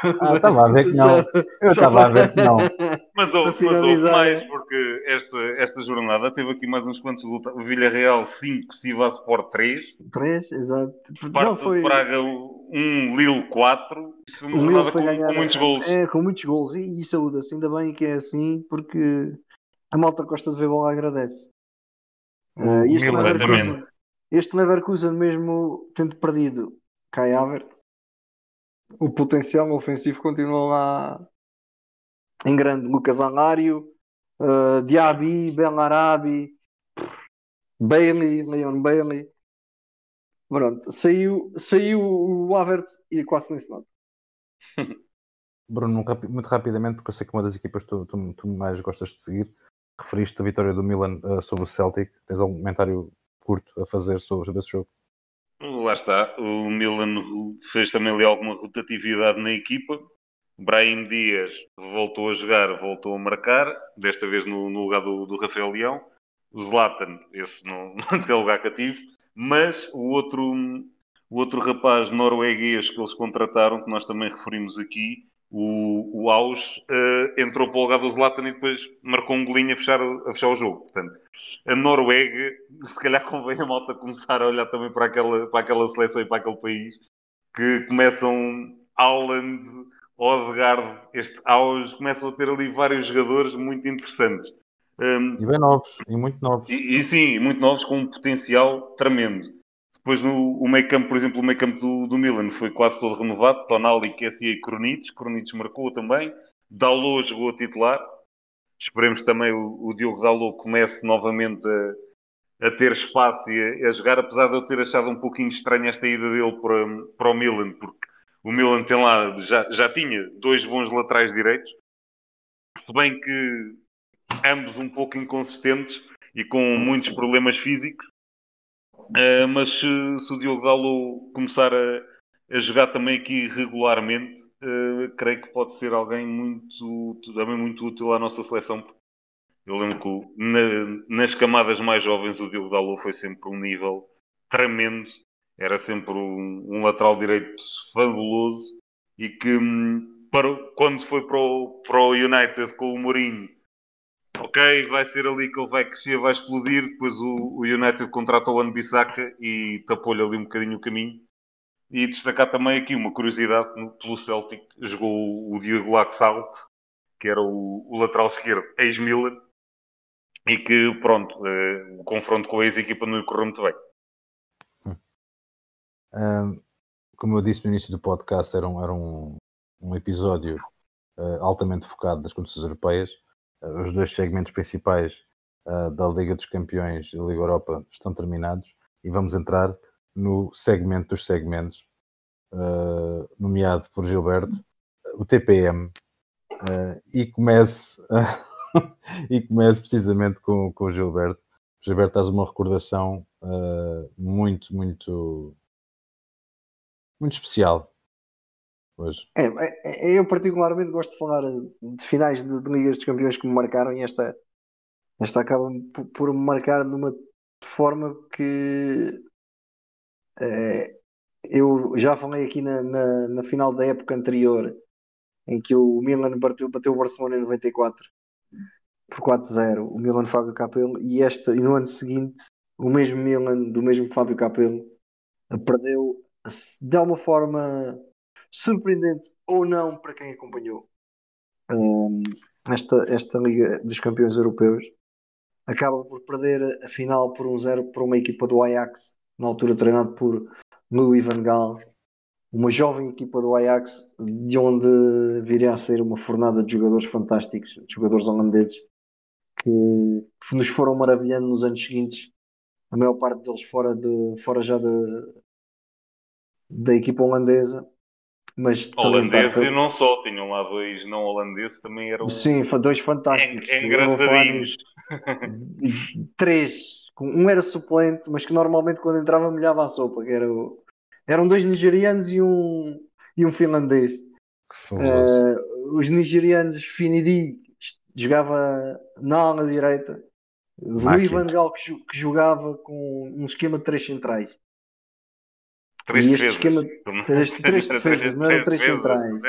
Ah, estava a ver que não. Eu estava a ver que não. Mas houve, mas mais, porque esta, esta jornada teve aqui mais uns quantos resultados. O Villarreal 5, Sivasspor 3, Três, exato. Não, Sparta foi. de Praga 1, Lille 4. Isso foi uma jornada foi com, ganhar. com muitos gols. É, com muitos gols. E, e saúde-se. Ainda bem que é assim, porque a malta Costa de ver bola agradece. Eh, este, Leverkusen, este Leverkusen, mesmo tendo perdido Kai Havertz, o potencial ofensivo continua lá em grande. Lucas Alário, uh, Diaby, Ben Arabi, Bailey, Leon Bailey. Pronto, saiu, saiu o Havertz e quase nem se nota. Bruno, muito rapidamente, porque eu sei que uma das equipas que tu, tu, tu mais gostas de seguir, referiste a vitória do Milan uh, sobre o Celtic. Tens algum comentário curto a fazer sobre, esse jogo? Lá está, o Milan fez também ali alguma rotatividade na equipa. Brahim Dias voltou a jogar, voltou a marcar, desta vez no, no lugar do, do, Rafael Leão. Zlatan, esse não, não tem lugar cativo, mas o outro, o outro rapaz norueguês que eles contrataram, que nós também referimos aqui, o, o Aus, uh, entrou para o lugar do Zlatan e depois marcou um golinho a fechar, a fechar o jogo. Portanto, a Noruega, se calhar convém a malta começar a olhar também para aquela, para aquela seleção e para aquele país, que começam Haaland, Odegaard, este Aus, começam a ter ali vários jogadores muito interessantes. Um, e bem novos, e muito novos. E, e, sim, muito novos, com um potencial tremendo. Depois no, o meio campo, por exemplo, o meio campo do, do Milan foi quase todo renovado. Tonali, Kessie e Kronic. Kronic marcou também. Dalot jogou a titular. Esperemos também o, o Diogo Dalot comece novamente a, a ter espaço e a, a, jogar, apesar de eu ter achado um pouquinho estranha esta ida dele para, para o Milan, porque o Milan tem lá, já, já tinha dois bons laterais direitos, se bem que ambos um pouco inconsistentes e com muitos problemas físicos. Uh, mas se, se, o Diogo Dalo começar a, a, jogar também aqui regularmente, uh, creio que pode ser alguém muito, também muito útil à nossa seleção. Eu lembro que na, nas camadas mais jovens o Diogo Dalo foi sempre um nível tremendo, era sempre um, um lateral direito fabuloso e que hum, para, quando foi para o, para o United com o Mourinho ok, vai ser ali que ele vai crescer, vai explodir. Depois o, o United contratou o Anbissaka e tapou-lhe ali um bocadinho o caminho. E destacar também aqui uma curiosidade: pelo Celtic jogou o Diogo Laxalt, que era o, o lateral esquerdo, ex-Milan, e que, pronto, eh, o confronto com a ex-equipa não lhe correu muito bem. Hum. como eu disse no início do podcast, era um, era um, um episódio uh, altamente focado das competições europeias os dois segmentos principais uh, da Liga dos Campeões e Liga Europa estão terminados e vamos entrar no segmento dos segmentos, uh, nomeado por Gilberto, o TPM, uh, e comece e comece precisamente com, com o Gilberto. Gilberto, traz uma recordação muito, muito, muito especial É, é, é, eu particularmente gosto de falar de finais de, de Ligas dos Campeões que me marcaram e esta, esta acaba por, por me marcar de uma forma que é, eu já falei aqui na, na, na, final da época anterior em que o Milan bateu, bateu o Barcelona em 94 por 4-0, o Milan Fábio Capello e, esta, e no ano seguinte o mesmo Milan do mesmo Fábio Capello perdeu de alguma forma surpreendente ou não para quem acompanhou um, esta, esta Liga dos Campeões Europeus. Acaba por perder a final por um zero para uma equipa do Ajax, na altura treinado por Louis van Gaal, uma jovem equipa do Ajax, de onde viria a sair uma fornada de jogadores fantásticos, de jogadores holandeses, que, nos foram maravilhando nos anos seguintes, a maior parte deles fora, de, fora já de, da equipa holandesa, mas holandês foi... e não só, tinham lá dois não holandeses também eram. Sim, dois fantásticos. É, engraçadinhos. Três. Um era suplente, mas que normalmente quando entrava molhava a sopa. Que era o... Eram dois nigerianos e um, e um finlandês. Uh, os nigerianos, Finidi, jogava na ala direita. Rui Van Gaal, que, jogava com um esquema de três centrais. Três e este defesas. esquema. Três, três defesas, não eram três centrais.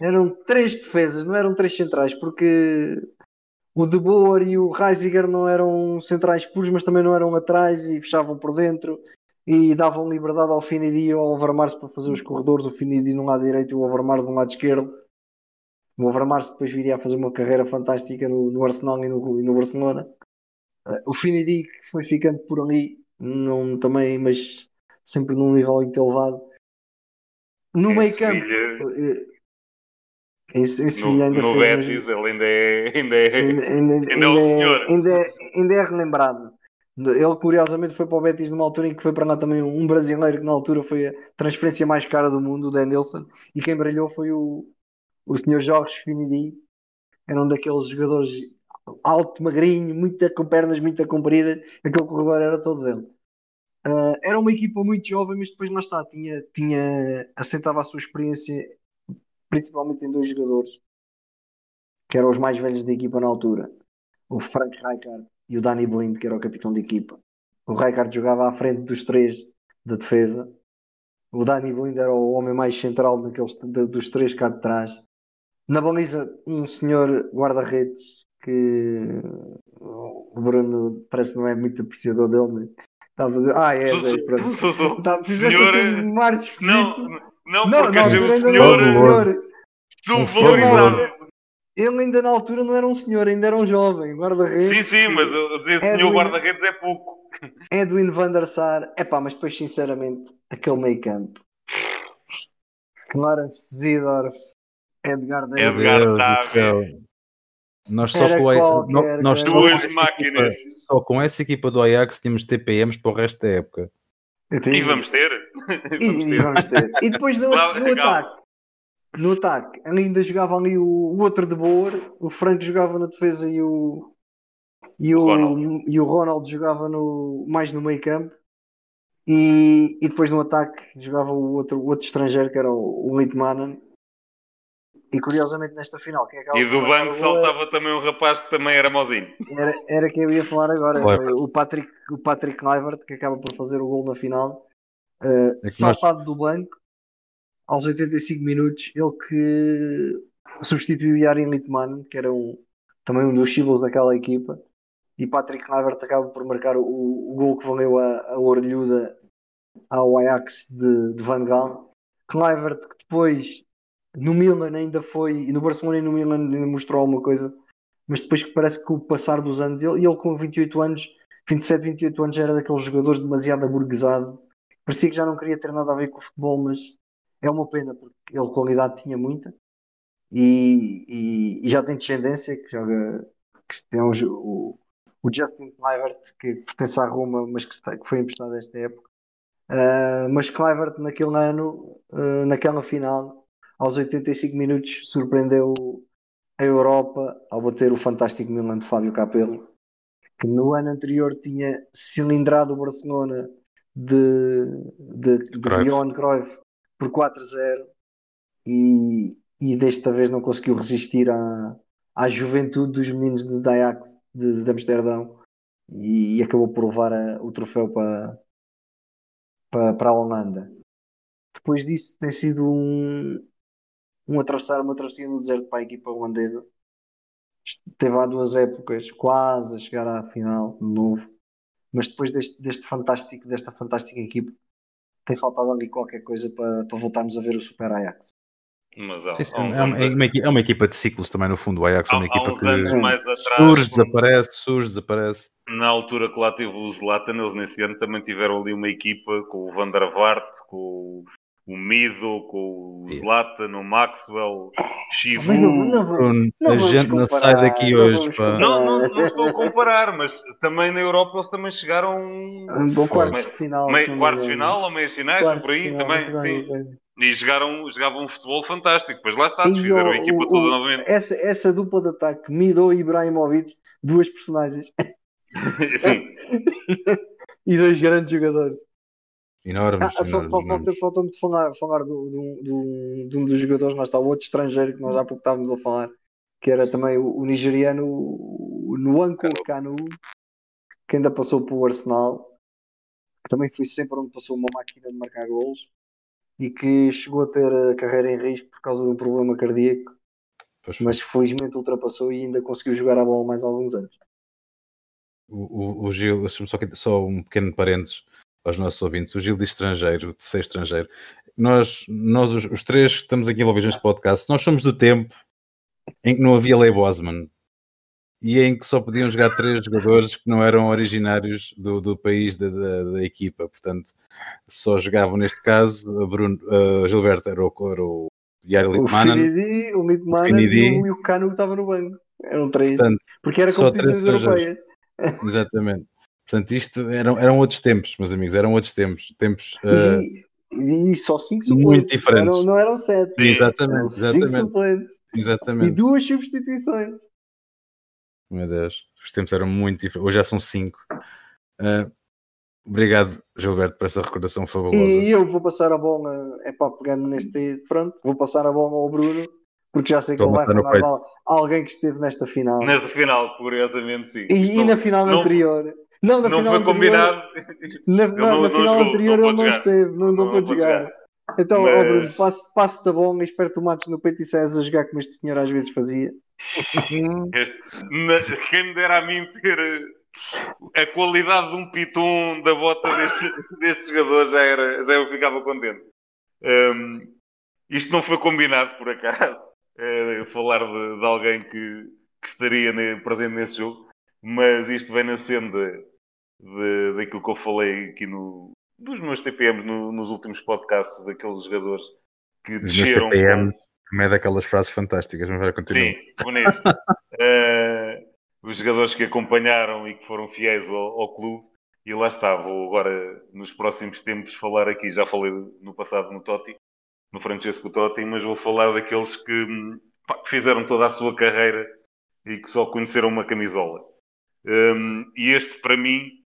Eram três defesas, não eram três centrais, porque o De Boer e o Reisiger não eram centrais puros, mas também não eram atrás e fechavam por dentro e davam liberdade ao Finidi e ao Overmars para fazer os corredores. O Finidi no lado direito e o Overmars no lado esquerdo. O Overmars depois viria a fazer uma carreira fantástica no, no Arsenal e no, e no Barcelona. O Finidi foi ficando por ali, não, também, mas sempre num nível muito elevado. No Em meio campo. Sevilha, Em, em Sevilha no, ainda no Betis, ele ainda é, ainda é, Ainda, ainda, Ainda é ainda, é- ainda é- ainda é relembrado. Ele, curiosamente, foi para o Betis numa altura em que foi para lá também um brasileiro que, na altura, foi a transferência mais cara do mundo, o Dan Nilsson, e quem brilhou foi o, o senhor Jorge Finidi. Era um daqueles jogadores alto, magrinho, muito, com pernas muito compridas, aquele corredor era todo dele. Ah, era uma equipa muito jovem, mas depois lá está, tinha, tinha, assentava a sua experiência principalmente em dois jogadores que eram os mais velhos da equipa na altura, o Frank Rijkaard e o Danny Blind, que era o capitão da equipa. O Rijkaard jogava à frente dos três da defesa. O Danny Blind era o homem mais central daqueles, dos três cá de trás. Na baliza, um senhor guarda-redes que o Bruno parece que não é muito apreciador dele, mas está a fazer. Ah, é, Zé, pronto. Tá, fizeste senhor, assim um ar esquisito. Não, não, não, porque o não um senhor senhor. Um subvalorizado. Ele ainda na altura não era um senhor, ainda era um jovem, guarda-redes. Sim, sim, mas eu dizer É senhor guarda-redes é pouco. Edwin van der Sar. Epá, mas depois, sinceramente, aquele meio campo. Clarence Zidorf, Edgar Davids. Edgar céu. Nós só com, a, nós só com equipa, só com essa equipa do Ajax tínhamos TPMs para o resto da época. Tenho- E vamos ter. E, Vamos e ter. vamos ter. E depois no, Claro, no ataque. No ataque, ainda jogava ali o, o outro de Boer, o Franco jogava na defesa e o, e o, Ronald. e o Ronald jogava no, mais no meio campo. E, e depois no ataque jogava o outro, o outro estrangeiro que era o, o Litmanen. E curiosamente nesta final, quem acaba E do banco saltava também um rapaz que também era mauzinho. era, era quem eu ia falar agora, Claro. o Patrick, o Patrick Kluivert, que acaba por fazer o gol na final, eh, É que nós- saltado do banco, aos 85 minutos, ele que substituiu Yarin Litmanen, que era um, também um dos símbolos daquela equipa, e Patrick Kluivert acaba por marcar o, o gol que valeu a, a orelhuda ao Ajax de, de Van Gaal. Kluivert, que depois no Milan ainda foi, e no Barcelona e no Milan ainda mostrou alguma coisa, mas depois que parece que o passar dos anos, ele, ele com 28 anos, 27, 28 anos, era daqueles jogadores demasiado aburguesado. Parecia que já não queria ter nada a ver com o futebol, mas é uma pena, porque ele qualidade tinha muita e, e- e já tem descendência, que joga, que tem um o, o Justin Kluivert, que pertence à Roma, mas que, está- que foi emprestado esta época. Ah, mas Kluivert naquele ano, ah, naquela final, aos 85 minutos, surpreendeu a Europa ao bater o fantástico Milan de Fábio Capello, que no ano anterior tinha cilindrado o Barcelona de, de, de Cruyff. Johan Cruyff por 4-0 e, e desta vez não conseguiu resistir à, à juventude dos meninos de Ajax de, de Amsterdão e, acabou por levar a- o troféu para, para, para a Holanda. Depois disso tem sido um, um atravessar uma travessia no deserto para a equipa holandesa. Teve há duas épocas quase a chegar à final de novo, mas depois deste, deste fantástico, desta fantástica equipa, tem faltado ali qualquer coisa para, para voltarmos a ver o Super Ajax. Mas há, Sim, sim, há é, uma, é uma é uma equipa de ciclos também, no fundo. O Ajax é uma há equipa que mais atrás, surge, desaparece, surge, desaparece. na altura que lá teve o Zlatan, eles nesse ano também tiveram ali uma equipa com o Van der Vaart, com o, o Mido, com o. Zlatan, o Maxwell, Chivu. Mas não, não, Bruno, não a gente não comparar, sai daqui não hoje. pá. Não, não, não estou a comparar, mas também na Europa eles também chegaram Um bom quartos Meio- de final. meio, não me quartos de final ou meias finais, por aí final, também, não sim. bem, não. E jogaram, jogavam um futebol fantástico. Depois lá está, desfizeram o- a equipa o- toda o- novamente. Essa, essa dupla de ataque, Mido e Ibrahimovic, duas personagens Sim, e dois grandes jogadores. Enormes, Ah, fal- enormes, Faltou-me de falar, falar do, do, do- de um dos jogadores, lá está o outro estrangeiro que nós há pouco estávamos a falar, que era também o, o nigeriano o Nwanko Kanu, que ainda passou pelo Arsenal, que também foi sempre onde passou uma máquina de marcar golos e que chegou a ter a carreira em risco por causa de um problema cardíaco, Pois mas felizmente ultrapassou e ainda conseguiu jogar a bola mais alguns anos. O, o, o Gil, só, só um pequeno parênteses aos nossos ouvintes. O Gil de estrangeiro, de ser estrangeiro. Nós, nós os, os três que estamos aqui envolvidos neste podcast, nós somos do tempo em que não havia lei Bosman. e em que só podiam jogar três jogadores que não eram originários do, do país da, da, da, equipa. Portanto, só jogavam neste caso a Bruno, a Gilberto era o, era o Yari Litmanen, o Finidi, o Litmanen e, e o Cano que estava no banco. Eram três. Portanto, porque era competições europeias. Exatamente. Portanto, isto eram, eram outros tempos, meus amigos, eram outros tempos. Tempos. Uh, e, e, só cinco suplentes. Muito diferentes. Não, não eram sete. Exatamente. Eram exatamente. Cinco suplentes. Exatamente. E duas substituições. Meu Deus, os tempos eram muito diferentes. Hoje já são cinco. Uh, obrigado, Gilberto, por essa recordação fabulosa. E eu vou passar a bola, é pá, pegando neste. Pronto, vou passar a bola ao Bruno, porque já sei que ele vai falar alguém que esteve nesta final. Nesta final, curiosamente, sim. E, não, e na final não, anterior. Não, na não final foi anterior, combinado. Na, não, na final jogou, anterior ele não esteve, não, não, pôde jogar. jogar. Então, Mas... ó, Bruno, passo, passo da bola e espero tomates no peito e César a jogar como este senhor às vezes fazia. Este, quem me dera a mim ter a qualidade de um pitum da bota deste, deste jogador já, era, já eu ficava contente. Um, isto não foi combinado por acaso, é, falar de, de, alguém que, que estaria ne, presente nesse jogo, mas isto vem na senda de, daquilo que eu falei aqui no, dos meus TPMs no, nos últimos podcasts, daqueles jogadores que Os desceram. TPMs, também é daquelas frases fantásticas, mas vai continuar. Sim, bonito. uh, os jogadores que acompanharam e que foram fiéis ao, ao, clube, e lá está, vou agora nos próximos tempos falar aqui, já falei no passado no Totti, no Francesco Totti, mas vou falar daqueles que, pá, que fizeram toda a sua carreira e que só conheceram uma camisola. Um, e este, para mim,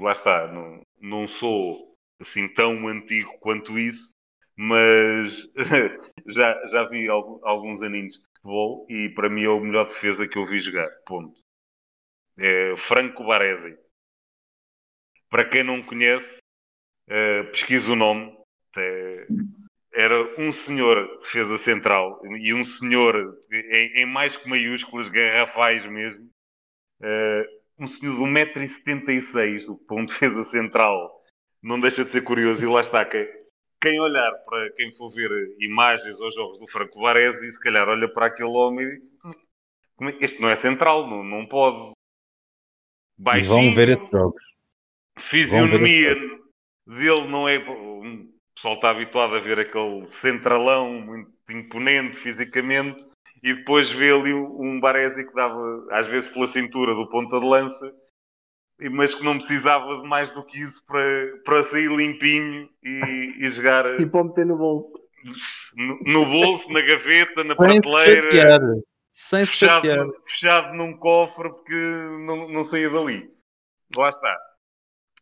lá está, não, não sou assim tão antigo quanto isso, mas já, já vi alguns aninhos de futebol e para mim é o melhor defesa que eu vi jogar. Ponto. É Franco Baresi. Para quem não conhece, uh, pesquisa o nome. Era um senhor defesa central e um senhor em, em mais que maiúsculas, garrafais mesmo. Uh, um senhor de 1,76m para um defesa central não deixa de ser curioso e lá está quem, quem olhar para quem for ver imagens aos jogos do Franco Baresi se calhar olha para aquele homem e diz, é, este não é central, não, não pode. Baixinho, e vão ver esses jogos. Fisionomia dele não é o pessoal está habituado a ver aquele centralão muito imponente fisicamente e depois vê ali um Baresi que dava, às vezes, pela cintura do ponta de lança, mas que não precisava de mais do que isso para, para sair limpinho e, e jogar. e para meter no bolso. No, no bolso, na gaveta, na Sem prateleira. Chatear. Sem fechado, fechado num cofre porque não, não saía dali. Lá está.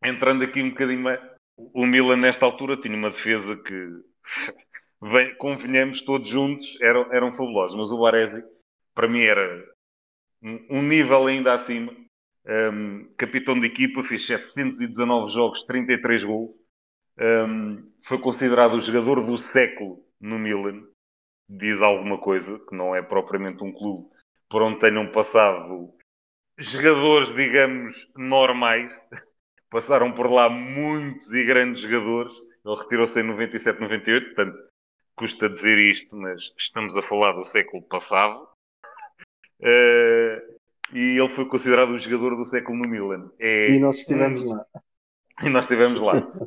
Entrando aqui um bocadinho mais. O Milan, nesta altura, tinha uma defesa que vem, convenhamos todos juntos, eram, eram fabulosos. Mas o Baresi, para mim, era um nível ainda acima. Um, capitão de equipa, fez 719 jogos, 33 gols. Um, foi considerado o jogador do século no Milan. Diz alguma coisa, que não é propriamente um clube por onde tenham passado jogadores, digamos, normais. Passaram por lá muitos e grandes jogadores. Ele retirou-se em 97, 98, portanto, custa dizer isto, mas estamos a falar do século passado. Uh, e ele foi considerado o jogador do século no Milan. É, e nós estivemos lá. E nós estivemos lá. uh,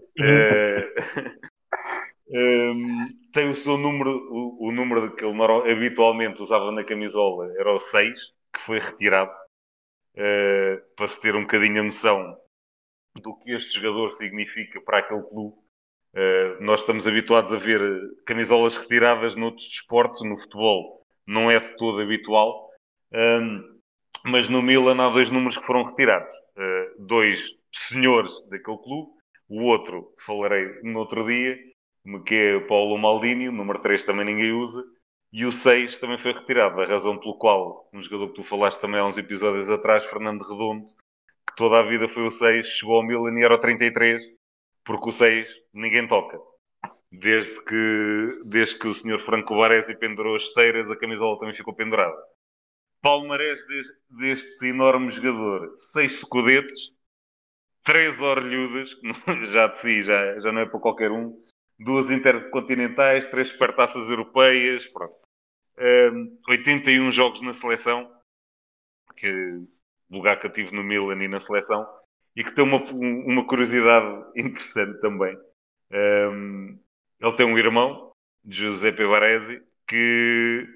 um, tem o seu número, o, o, número que ele habitualmente usava na camisola era o 6, que foi retirado, uh, para se ter um bocadinho a noção do que este jogador significa para aquele clube. Uh, nós estamos habituados a ver camisolas retiradas noutros desportos, no futebol não é de todo habitual, um, mas no Milan há dois números que foram retirados. Uh, dois senhores daquele clube, o outro falarei no outro dia, que é Paulo Maldini, o número 3 também ninguém usa, e o 6 também foi retirado, a razão pelo qual um jogador que tu falaste também há uns episódios atrás, Fernando Redondo, toda a vida foi o 6, chegou ao Milan e era o 33, porque o 6 ninguém toca. Desde que, desde que o senhor Franco Baresi pendurou as esteiras, a camisola também ficou pendurada. Palmarés deste, deste enorme jogador: seis secudetes, três orelhudas, já de si, já, já não é para qualquer um, duas intercontinentais, três supertaças europeias, pronto. Um, 81 jogos na seleção. que lugar que eu tive no Milan e na seleção, e que tem uma, uma curiosidade interessante também. Um, ele tem um irmão, Giuseppe Baresi, que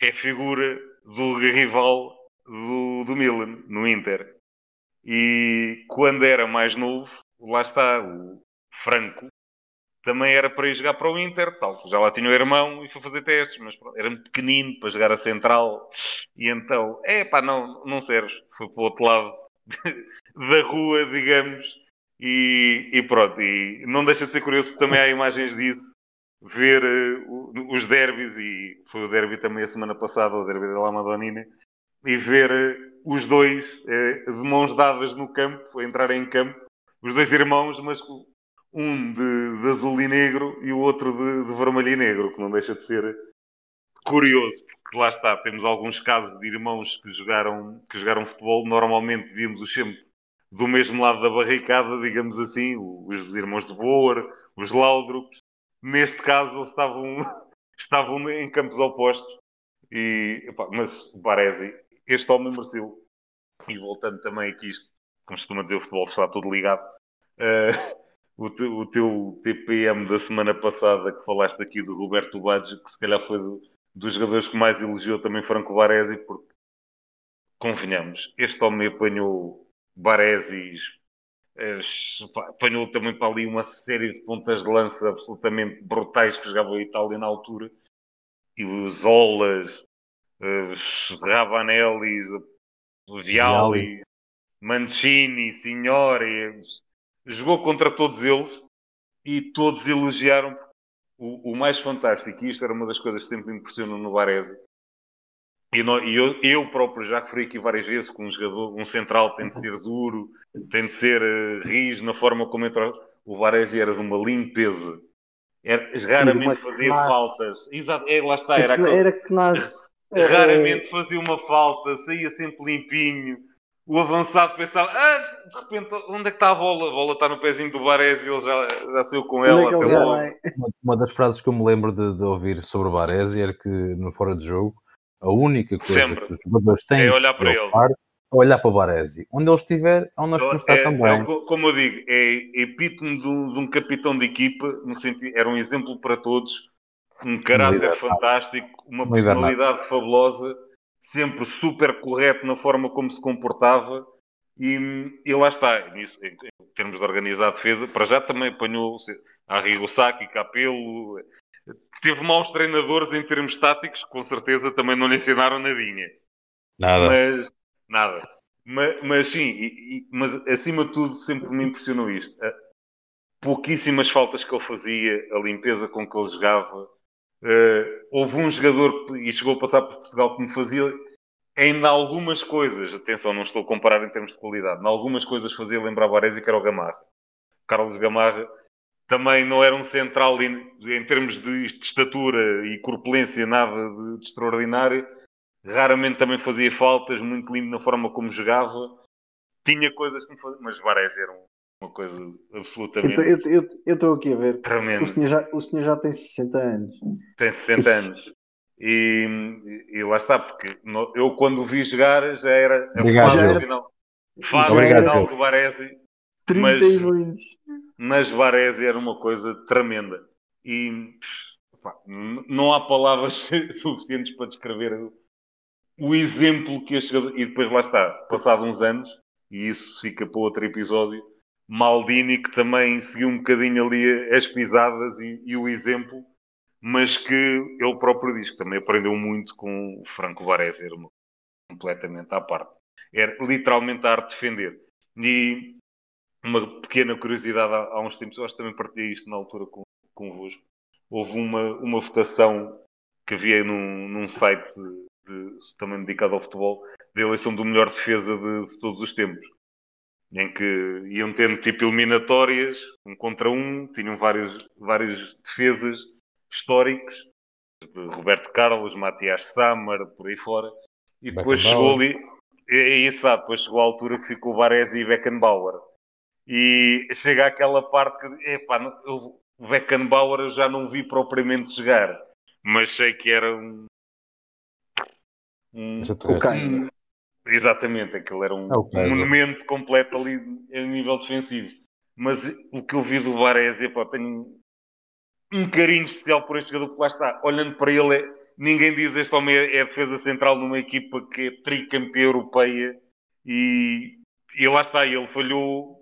é figura do rival do, do Milan, no Inter. E quando era mais novo, lá está, o Franco, também era para ir jogar para o Inter, tal. Já lá tinha o irmão e foi fazer testes, mas pronto, era muito pequenino para jogar a central. E então, é pá, não, não serves. Foi para o outro lado da rua, digamos. E, e, pronto, e não deixa de ser curioso porque também há imagens disso, ver uh, os derbys, e foi o derby também a semana passada, o derby da La Madonina, e ver uh, os dois uh, de mãos dadas no campo, a entrar em campo, os dois irmãos, mas um de, de azul e negro e o outro de, de, vermelho e negro, que não deixa de ser curioso, porque lá está, temos alguns casos de irmãos que jogaram, que jogaram futebol, normalmente víamos-os sempre do mesmo lado da barricada, digamos assim, os irmãos de Boer, os Laudrups. Neste caso, eles estavam, estavam em campos opostos. E, mas o Baresi, este homem mereceu. E voltando também aqui, isto, como costuma dizer, o futebol está tudo ligado. Uh, o, te, o teu TPM da semana passada que falaste aqui do Roberto Baggio, que se calhar foi do, dos jogadores que mais elogiou também Franco Baresi, porque convenhamos, este homem apanhou Baresis, apanhou também para ali uma série de pontas de lança absolutamente brutais que jogavam a Itália na altura, e os Olas, os Ravanellis, Viali, Mancini, Signori, jogou contra todos eles e todos elogiaram o, o, mais fantástico, e isto era uma das coisas que sempre me impressionam no Varese. E, eu, eu, próprio já referi aqui várias vezes que um jogador, um central tem de ser duro, tem de ser uh, rijo na forma como entra. O Varese era de uma limpeza. Era, raramente fazia classe. faltas. Exato, é, lá está, era, era que classe. Raramente fazia uma falta, saía sempre limpinho o avançado pensava, ah, de repente, onde é que está a bola? A bola está no pezinho do Baresi e ele já, já saiu com ela. É até uma, uma das frases que eu me lembro de, de ouvir sobre o Baresi era que no fora de jogo, a única coisa Sempre. que os jogadores têm é olhar para ele. É olhar para o Baresi. Onde ele estiver, onde nós podemos estar é, também. É, como eu digo, é epítome de um, de um capitão de equipa, no sentido, era um exemplo para todos, um caráter fantástico, uma personalidade fabulosa sempre super correto na forma como se comportava e, e lá está, nisso, em, em, termos de organizar a defesa, para já também apanhou Arrigo Saki, Capelo, teve maus treinadores em termos táticos, com certeza também não lhe ensinaram nadinha. Nada. Mas, nada. Mas, mas sim, e, e, mas acima de tudo sempre me impressionou isto. Pouquíssimas faltas que ele fazia, a limpeza com que ele jogava, Uh, houve um jogador e chegou a passar por Portugal que me fazia ainda algumas coisas, atenção, não estou a comparar em termos de qualidade, em algumas coisas fazia lembrar Varese que era o Gamarra. Carlos Gamarra também não era um central em, em termos de, de, estatura e corpulência, nada de, de, extraordinário. Raramente também fazia faltas, muito lindo na forma como jogava. Tinha coisas que me faziam, mas Varese era um, uma coisa absolutamente. Eu estou aqui a ver. Tremendo. O senhor, já, o senhor já tem 60 anos. Tem 60 anos. E, e, lá está, porque no, eu quando o vi jogar já era a Obrigado, fase final, fase Obrigado, final do Varese. 30 mas, e. Mas Varese era uma coisa tremenda. E pá, não há palavras suficientes para descrever o, o exemplo que este jogador. E depois lá está, passado uns anos, e isso fica para outro episódio Maldini, que também seguiu um bocadinho ali as pisadas e, e, o exemplo, mas que ele próprio diz que também aprendeu muito com o Franco Varese, era uma, completamente à parte. Era literalmente a arte de defender. E uma pequena curiosidade há, há uns tempos, eu acho que também partilhei isto na altura com, convosco. Houve uma, uma votação que havia num, num site de, também dedicado ao futebol, da eleição do melhor defesa de, de todos os tempos em que iam tendo tipo eliminatórias, um contra um, tinham vários, várias defesas históricas, de Roberto Carlos, Matias Samar, por aí fora, e depois chegou ali, é isso, sabe, depois chegou a altura que ficou Baresi e Beckenbauer. E chega àquela parte que, epá, eu, o Beckenbauer eu já não vi propriamente jogar, mas sei que era um. um, um Exatamente, aquilo era um, é um monumento completo ali a nível defensivo. Mas o que eu vi do Varese, pá, tenho um carinho especial por este jogador que lá está. Olhando para ele, é, ninguém diz este homem é, é defesa central numa equipa que é tricampeã europeia e, e lá está, ele falhou,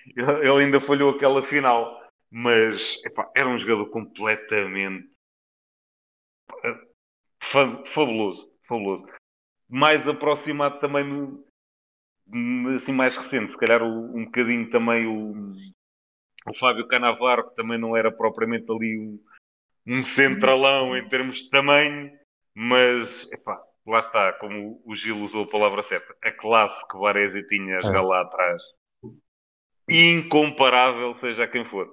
ele ainda falhou aquela final, mas epá, era um jogador completamente fabuloso, fabuloso. Mais aproximado também no, assim mais recente, se calhar um bocadinho também o, o Fábio Canavaro, que também não era propriamente ali um, um centralão em termos de tamanho, mas epá, lá está, como o Gil usou a palavra certa, a classe que Varese tinha a jogar é. lá atrás, incomparável, seja quem for.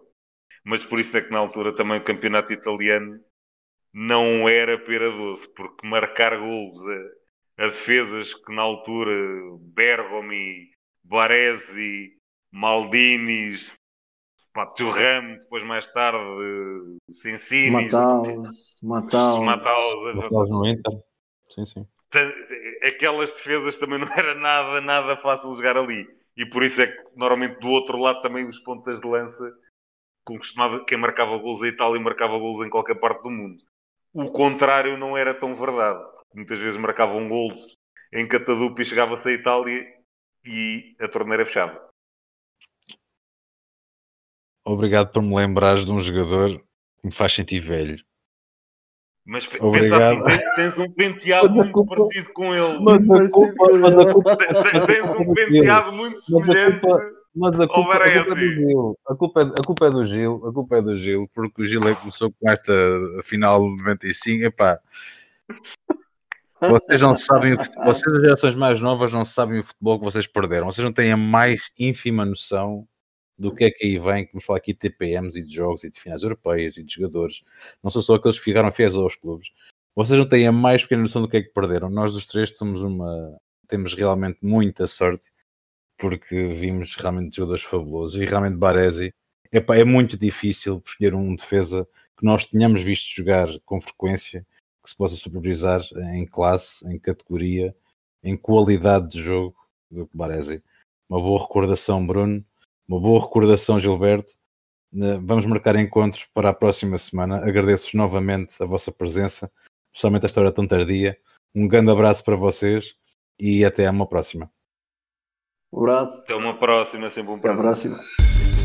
Mas por isso é que na altura também o campeonato italiano não era pera doce, porque marcar golos a, defesas que na altura Bergomi, Baresi, Maldinis, Turram, depois mais tarde Sensini, Mataus, Mataus, Mataus no Inter, sim, sim. Aquelas defesas também não era nada, nada fácil de jogar ali. E por isso é que normalmente do outro lado também os pontas de lança, como costumava, quem marcava gols a Itália marcava gols em qualquer parte do mundo o contrário não era tão verdade. Muitas vezes marcavam golos em Catadupa e chegava-se a Itália e a torneira fechava. Obrigado por me lembrares de um jogador que me faz sentir velho. Mas Obrigado. Assim, tens um penteado muito culpa, parecido com ele. Mas a culpa, mas a culpa, tens um penteado muito semelhante. Mas a culpa, a culpa é do Gil. A culpa, é, a culpa é do Gil. A culpa é do Gil, porque o Gil é começou com esta final de 95. Epá, vocês não sabem vocês, as gerações mais novas, não sabem o futebol que vocês perderam. Vocês não têm a mais ínfima noção do que é que aí vem. Vamos falar aqui de TPMs e de jogos e de finais europeias e de jogadores. Não são só aqueles que ficaram fiéis aos clubes. Vocês não têm a mais pequena noção do que é que perderam. Nós, os três, somos uma. Temos realmente muita sorte porque vimos realmente jogadores fabulosos e realmente Baresi epá, é muito difícil escolher um defesa que nós tenhamos visto jogar com frequência, que se possa superiorizar em classe, em categoria, em qualidade de jogo do que Baresi. Uma boa recordação, Bruno, uma boa recordação, Gilberto. Vamos marcar encontros para a próxima semana. Agradeço-vos novamente a vossa presença, especialmente esta hora tão tardia. Um grande abraço para vocês e até uma próxima. Um abraço. Até uma próxima, sempre um prazer. Até a próxima.